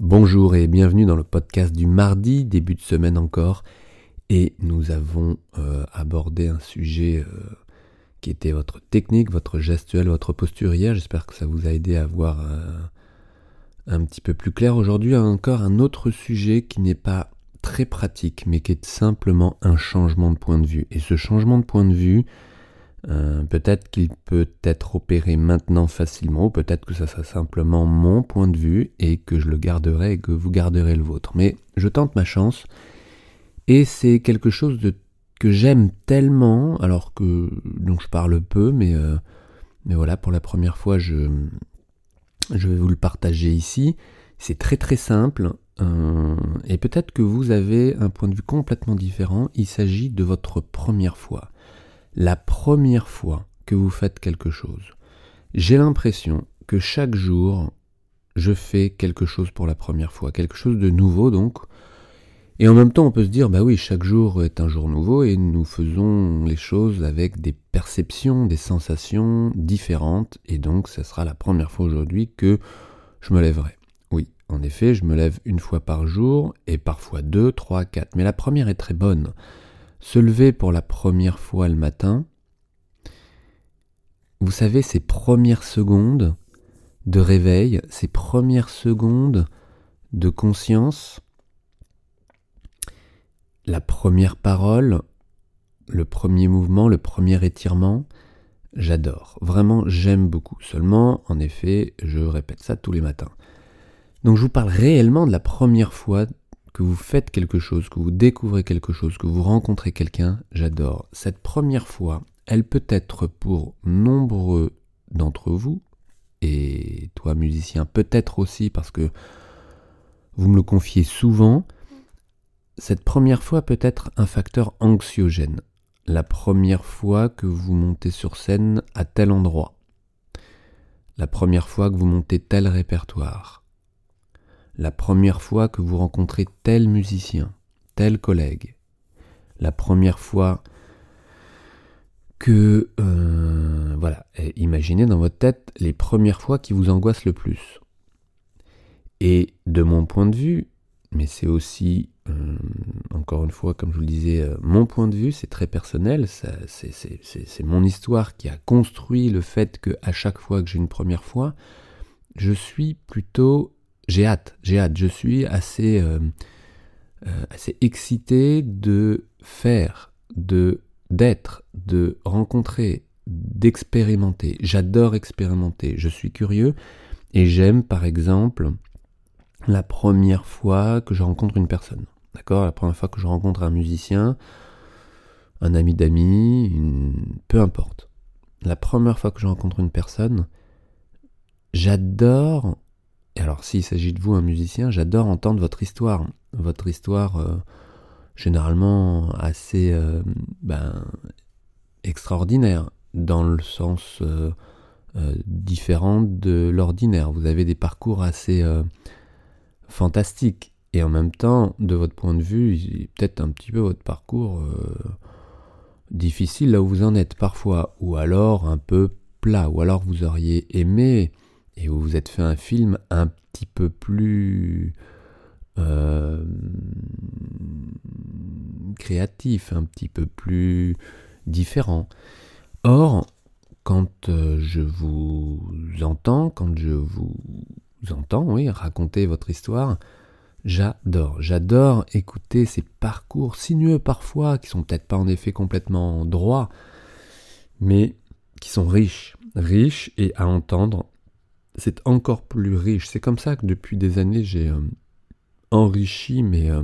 Bonjour et bienvenue dans le podcast du mardi, début de semaine encore. Et nous avons euh, abordé un sujet euh, qui était votre technique, votre gestuelle, votre posture hier. J'espère que ça vous a aidé à voir euh, un petit peu plus clair. Aujourd'hui, encore un autre sujet qui n'est pas très pratique, mais qui est simplement un changement de point de vue. Et ce changement de point de vue, euh, peut-être qu'il peut être opéré maintenant facilement, peut-être que ça sera simplement mon point de vue et que je le garderai et que vous garderez le vôtre. Mais je tente ma chance et c'est quelque chose de, que j'aime tellement, alors que dont je parle peu, mais, euh, mais voilà, pour la première fois, je, je vais vous le partager ici. C'est très très simple. Euh, et peut-être que vous avez un point de vue complètement différent. Il s'agit de votre première fois la première fois que vous faites quelque chose. J'ai l'impression que chaque jour, je fais quelque chose pour la première fois, quelque chose de nouveau donc. Et en même temps, on peut se dire, bah oui, chaque jour est un jour nouveau et nous faisons les choses avec des perceptions, des sensations différentes. Et donc, ce sera la première fois aujourd'hui que je me lèverai. Oui, en effet, je me lève une fois par jour et parfois deux, trois, quatre. Mais la première est très bonne se lever pour la première fois le matin, vous savez, ces premières secondes de réveil, ces premières secondes de conscience, la première parole, le premier mouvement, le premier étirement, j'adore. Vraiment, j'aime beaucoup. Seulement, en effet, je répète ça tous les matins. Donc je vous parle réellement de la première fois que vous faites quelque chose, que vous découvrez quelque chose, que vous rencontrez quelqu'un, j'adore. Cette première fois, elle peut être pour nombreux d'entre vous, et toi musicien peut-être aussi parce que vous me le confiez souvent, cette première fois peut être un facteur anxiogène. La première fois que vous montez sur scène à tel endroit. La première fois que vous montez tel répertoire la première fois que vous rencontrez tel musicien, tel collègue, la première fois que... Euh, voilà, imaginez dans votre tête les premières fois qui vous angoissent le plus. Et de mon point de vue, mais c'est aussi, euh, encore une fois, comme je vous le disais, euh, mon point de vue, c'est très personnel, c'est mon histoire qui a construit le fait que à chaque fois que j'ai une première fois, je suis plutôt j'ai hâte, j'ai hâte. Je suis assez, euh, euh, assez excité de faire, de d'être, de rencontrer, d'expérimenter. J'adore expérimenter. Je suis curieux et j'aime, par exemple, la première fois que je rencontre une personne. D'accord? La première fois que je rencontre un musicien, un ami d'amis, peu importe. La première fois que je rencontre une personne, j'adore alors s'il s'agit de vous, un musicien, j'adore entendre votre histoire. Votre histoire euh, généralement assez euh, ben, extraordinaire, dans le sens euh, différent de l'ordinaire. Vous avez des parcours assez fantastiques. Et en même temps, de votre point de vue, peut-être un petit peu votre parcours difficile là où vous en êtes parfois, ou alors un peu plat, ou alors vous auriez aimé et vous vous êtes fait un film un petit peu plus euh, créatif, un petit peu plus différent. Or, quand euh, je vous entends, quand je vous entends, oui, raconter votre histoire, j'adore. J'adore écouter ces parcours sinueux parfois, qui sont peut-être pas en effet complètement droits, mais qui sont riches, riches et à entendre c'est encore plus riche. C'est comme ça que depuis des années, j'ai euh, enrichi euh,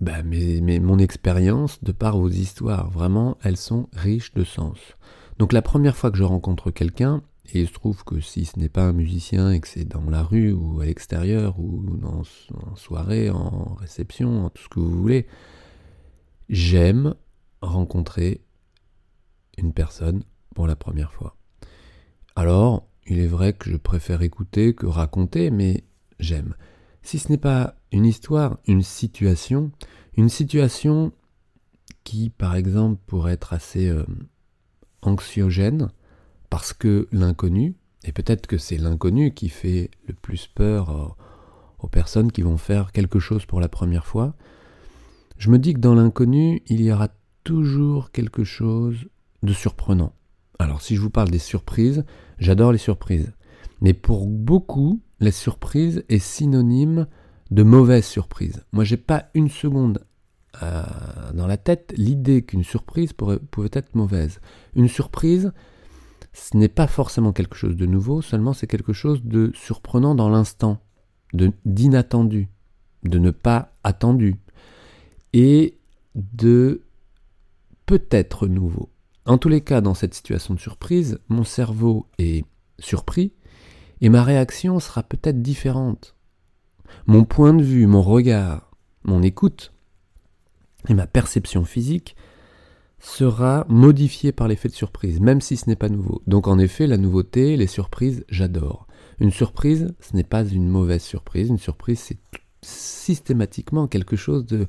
bah, mes, mon expérience de par vos histoires. Vraiment, elles sont riches de sens. Donc la première fois que je rencontre quelqu'un, et il se trouve que si ce n'est pas un musicien et que c'est dans la rue ou à l'extérieur ou en soirée, en réception, en tout ce que vous voulez, j'aime rencontrer une personne pour la première fois. Alors, il est vrai que je préfère écouter que raconter, mais j'aime. Si ce n'est pas une histoire, une situation, une situation qui, par exemple, pourrait être assez euh, anxiogène, parce que l'inconnu, Et peut-être que c'est l'inconnu qui fait le plus peur aux personnes qui vont faire quelque chose pour la première fois. Je me dis que dans l'inconnu, il y aura toujours quelque chose de surprenant. Alors si je vous parle des surprises, j'adore les surprises. Mais pour beaucoup, la surprise est synonyme de mauvaise surprise. Moi, j'ai pas une seconde euh, dans la tête l'idée qu'une surprise pouvait être mauvaise. Une surprise, ce n'est pas forcément quelque chose de nouveau, seulement c'est quelque chose de surprenant dans l'instant, d'inattendu, de ne pas attendu, et de peut-être nouveau. En tous les cas, dans cette situation de surprise, mon cerveau est surpris et ma réaction sera peut-être différente. Mon point de vue, mon regard, mon écoute et ma perception physique sera modifié par l'effet de surprise, même si ce n'est pas nouveau. Donc en effet, la nouveauté, les surprises, j'adore. Une surprise, ce n'est pas une mauvaise surprise. Une surprise, c'est systématiquement quelque chose de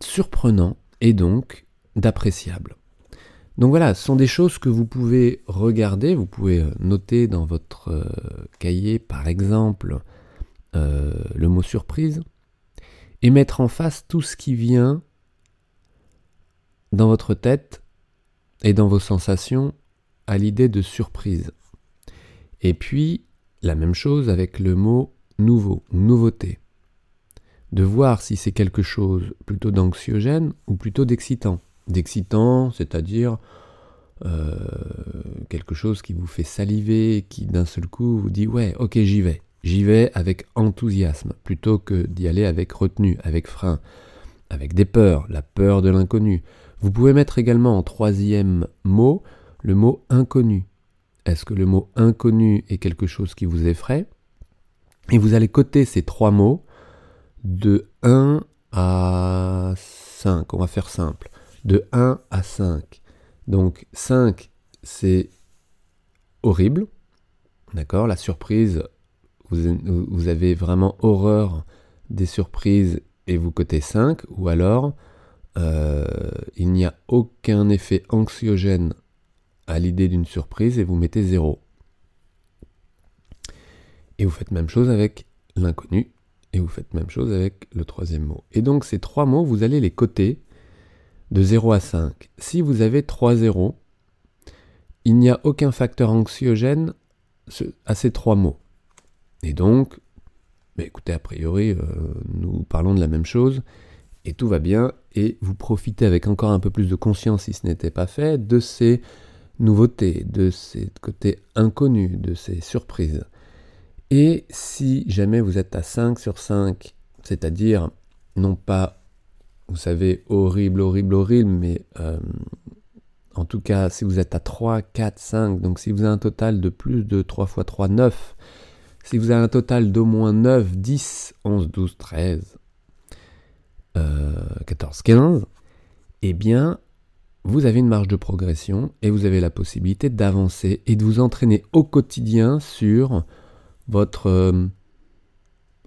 surprenant et donc d'appréciable. Donc voilà, ce sont des choses que vous pouvez regarder, vous pouvez euh, noter dans votre euh, cahier par exemple euh, le mot surprise et mettre en face tout ce qui vient dans votre tête et dans vos sensations à l'idée de surprise. Et puis la même chose avec le mot nouveau, nouveauté. De voir si c'est quelque chose plutôt d'anxiogène ou plutôt d'excitant d'excitant, c'est-à-dire euh, quelque chose qui vous fait saliver, qui d'un seul coup vous dit ouais, ok j'y vais, j'y vais avec enthousiasme, plutôt que d'y aller avec retenue, avec frein, avec des peurs, la peur de l'inconnu. Vous pouvez mettre également en troisième mot le mot inconnu. Est-ce que le mot inconnu est quelque chose qui vous effraie? Et vous allez coter ces trois mots de 1 à 5. On va faire simple de 1 à 5. Donc 5, c'est horrible. D'accord? La surprise, vous, avez vraiment horreur des surprises et vous cotez 5. Ou alors, euh, il n'y a aucun effet anxiogène à l'idée d'une surprise et vous mettez 0. Et vous faites même chose avec l'inconnu et vous faites même chose avec le troisième mot. Et donc ces trois mots, vous allez les coter de 0 à 5. Si vous avez 3 zéros, il n'y a aucun facteur anxiogène à ces trois mots. Et donc, bah, écoutez, a priori, euh, nous parlons de la même chose, et tout va bien, et vous profitez avec encore un peu plus de conscience, si ce n'était pas fait, de ces nouveautés, de ces côtés inconnus, de ces surprises. Et si jamais vous êtes à 5 sur 5, c'est-à-dire non pas vous savez, horrible, horrible, horrible, mais euh, en tout cas, si vous êtes à 3, 4, 5, donc si vous avez un total de plus de 3 x 3, 9, si vous avez un total d'au moins 9, 10, 11, 12, 13, 14, 15, eh bien, vous avez une marge de progression et vous avez la possibilité d'avancer et de vous entraîner au quotidien sur votre... Euh,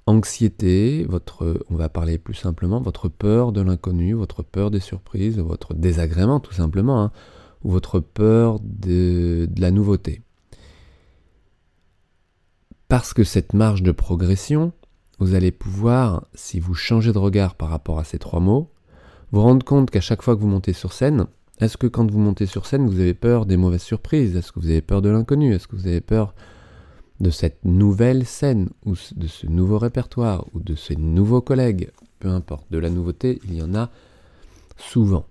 anxiété, votre, on va parler plus simplement, votre peur de l'inconnu, votre peur des surprises, votre désagrément tout simplement, hein, ou votre peur de, de la nouveauté. Parce que cette marge de progression, vous allez pouvoir, si vous changez de regard par rapport à ces trois mots, vous rendre compte qu'à chaque fois que vous montez sur scène, est-ce que quand vous montez sur scène, vous avez peur des mauvaises surprises? Est-ce que vous avez peur de l'inconnu? Est-ce que vous avez peur de cette nouvelle scène, ou de ce nouveau répertoire, ou de ces nouveaux collègues, peu importe, de la nouveauté, il y en a souvent.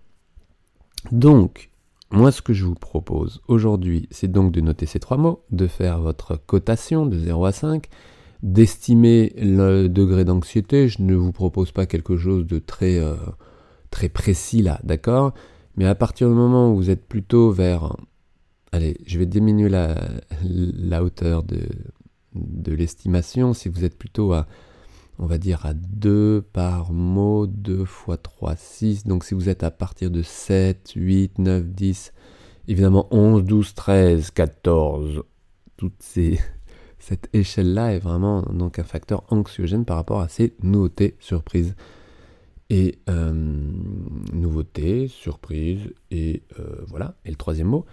Donc, moi ce que je vous propose aujourd'hui, c'est donc de noter ces trois mots, de faire votre cotation de 0 à 5, d'estimer le degré d'anxiété. Je ne vous propose pas quelque chose de très, euh, très précis là, d'accord? Mais à partir du moment où vous êtes plutôt vers Allez, je vais diminuer la, hauteur de, l'estimation. Si vous êtes plutôt à, on va dire, à 2 par mot, 2 x 3, 6. Donc si vous êtes à partir de 7, 8, 9, 10, évidemment 11, 12, 13, 14, toute ces, cette échelle-là est vraiment un facteur anxiogène par rapport à ces nouveautés, surprises. Et euh, nouveautés, surprises, et euh, voilà. Et le troisième mot,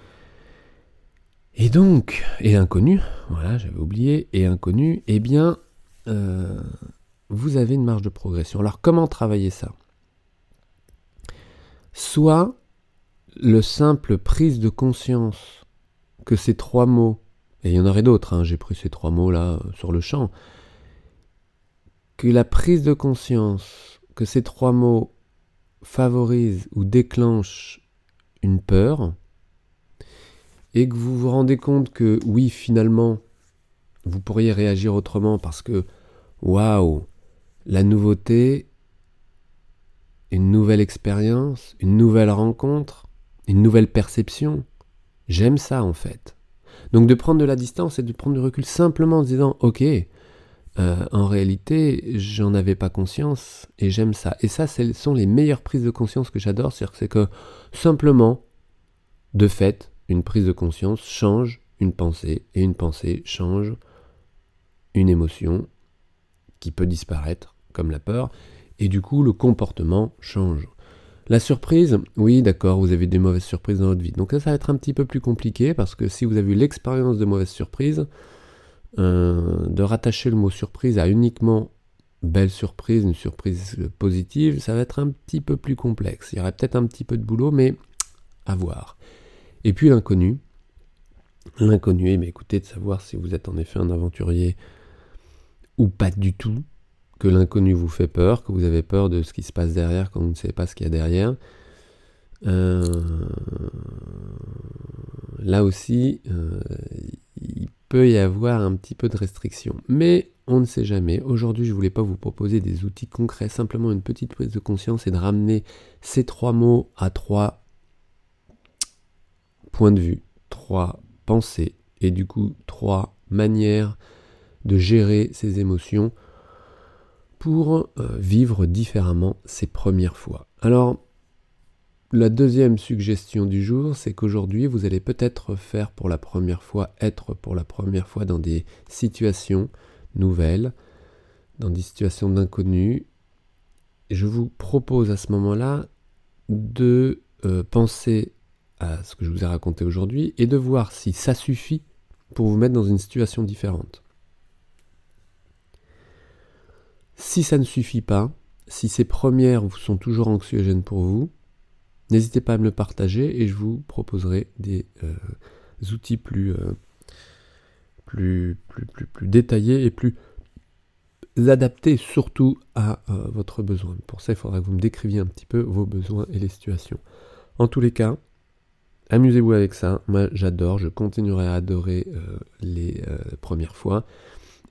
Et donc, et inconnu, voilà, j'avais oublié, et inconnu, eh bien, euh, vous avez une marge de progression. Alors, comment travailler ça? Soit le simple prise de conscience que ces trois mots, et il y en aurait d'autres, hein, j'ai pris ces trois mots là euh, sur le champ, que la prise de conscience que ces trois mots favorisent ou déclenchent une peur, et que vous vous rendez compte que oui, finalement, vous pourriez réagir autrement parce que, waouh, la nouveauté, une nouvelle expérience, une nouvelle rencontre, une nouvelle perception, j'aime ça en fait. Donc de prendre de la distance et de prendre du recul simplement en disant, ok, euh, en réalité, j'en avais pas conscience et j'aime ça. Et ça, ce sont les meilleures prises de conscience que j'adore, c'est que simplement, de fait, une prise de conscience change une pensée et une pensée change une émotion qui peut disparaître, comme la peur, et du coup le comportement change. La surprise, oui d'accord, vous avez des mauvaises surprises dans votre vie. Donc ça, va être un petit peu plus compliqué parce que si vous avez eu l'expérience de mauvaises surprises, euh, de rattacher le mot surprise à uniquement belle surprise, une surprise positive, ça va être un petit peu plus complexe. Il y aurait peut-être un petit peu de boulot, mais à voir. Et puis l'inconnu. L'inconnu, eh écoutez, de savoir si vous êtes en effet un aventurier ou pas du tout, que l'inconnu vous fait peur, que vous avez peur de ce qui se passe derrière quand vous ne savez pas ce qu'il y a derrière. Euh, là aussi, euh, il peut y avoir un petit peu de restriction. Mais on ne sait jamais. Aujourd'hui, je ne voulais pas vous proposer des outils concrets, simplement une petite prise de conscience et de ramener ces trois mots à trois points de vue, trois pensées et du coup trois manières de gérer ses émotions pour euh, vivre différemment ses premières fois. Alors, la deuxième suggestion du jour, c'est qu'aujourd'hui, vous allez peut-être faire pour la première fois, être pour la première fois dans des situations nouvelles, dans des situations d'inconnu. Je vous propose à ce moment-là de euh, penser ce que je vous ai raconté aujourd'hui et de voir si ça suffit pour vous mettre dans une situation différente. Si ça ne suffit pas, si ces premières sont toujours anxiogènes pour vous, n'hésitez pas à me le partager et je vous proposerai des euh, outils plus, euh, plus, plus, plus, plus, détaillés et plus adaptés surtout à euh, votre besoin. Pour ça, il faudra que vous me décriviez un petit peu vos besoins et les situations. En tous les cas, Amusez-vous avec ça. Moi, j'adore. Je continuerai à adorer euh, les euh, premières fois.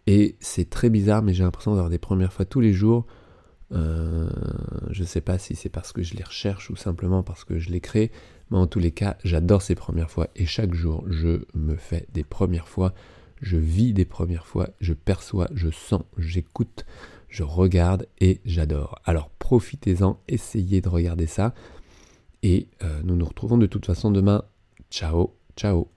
Et c'est très bizarre, mais j'ai l'impression d'avoir des premières fois tous les jours. Euh, je ne sais pas si c'est parce que je les recherche ou simplement parce que je les crée. Mais en tous les cas, j'adore ces premières fois. Et chaque jour, je me fais des premières fois. Je vis des premières fois. Je perçois, je sens, j'écoute, je regarde et j'adore. Alors profitez-en, essayez de regarder ça. Et euh, nous nous retrouvons de toute façon demain. Ciao, ciao.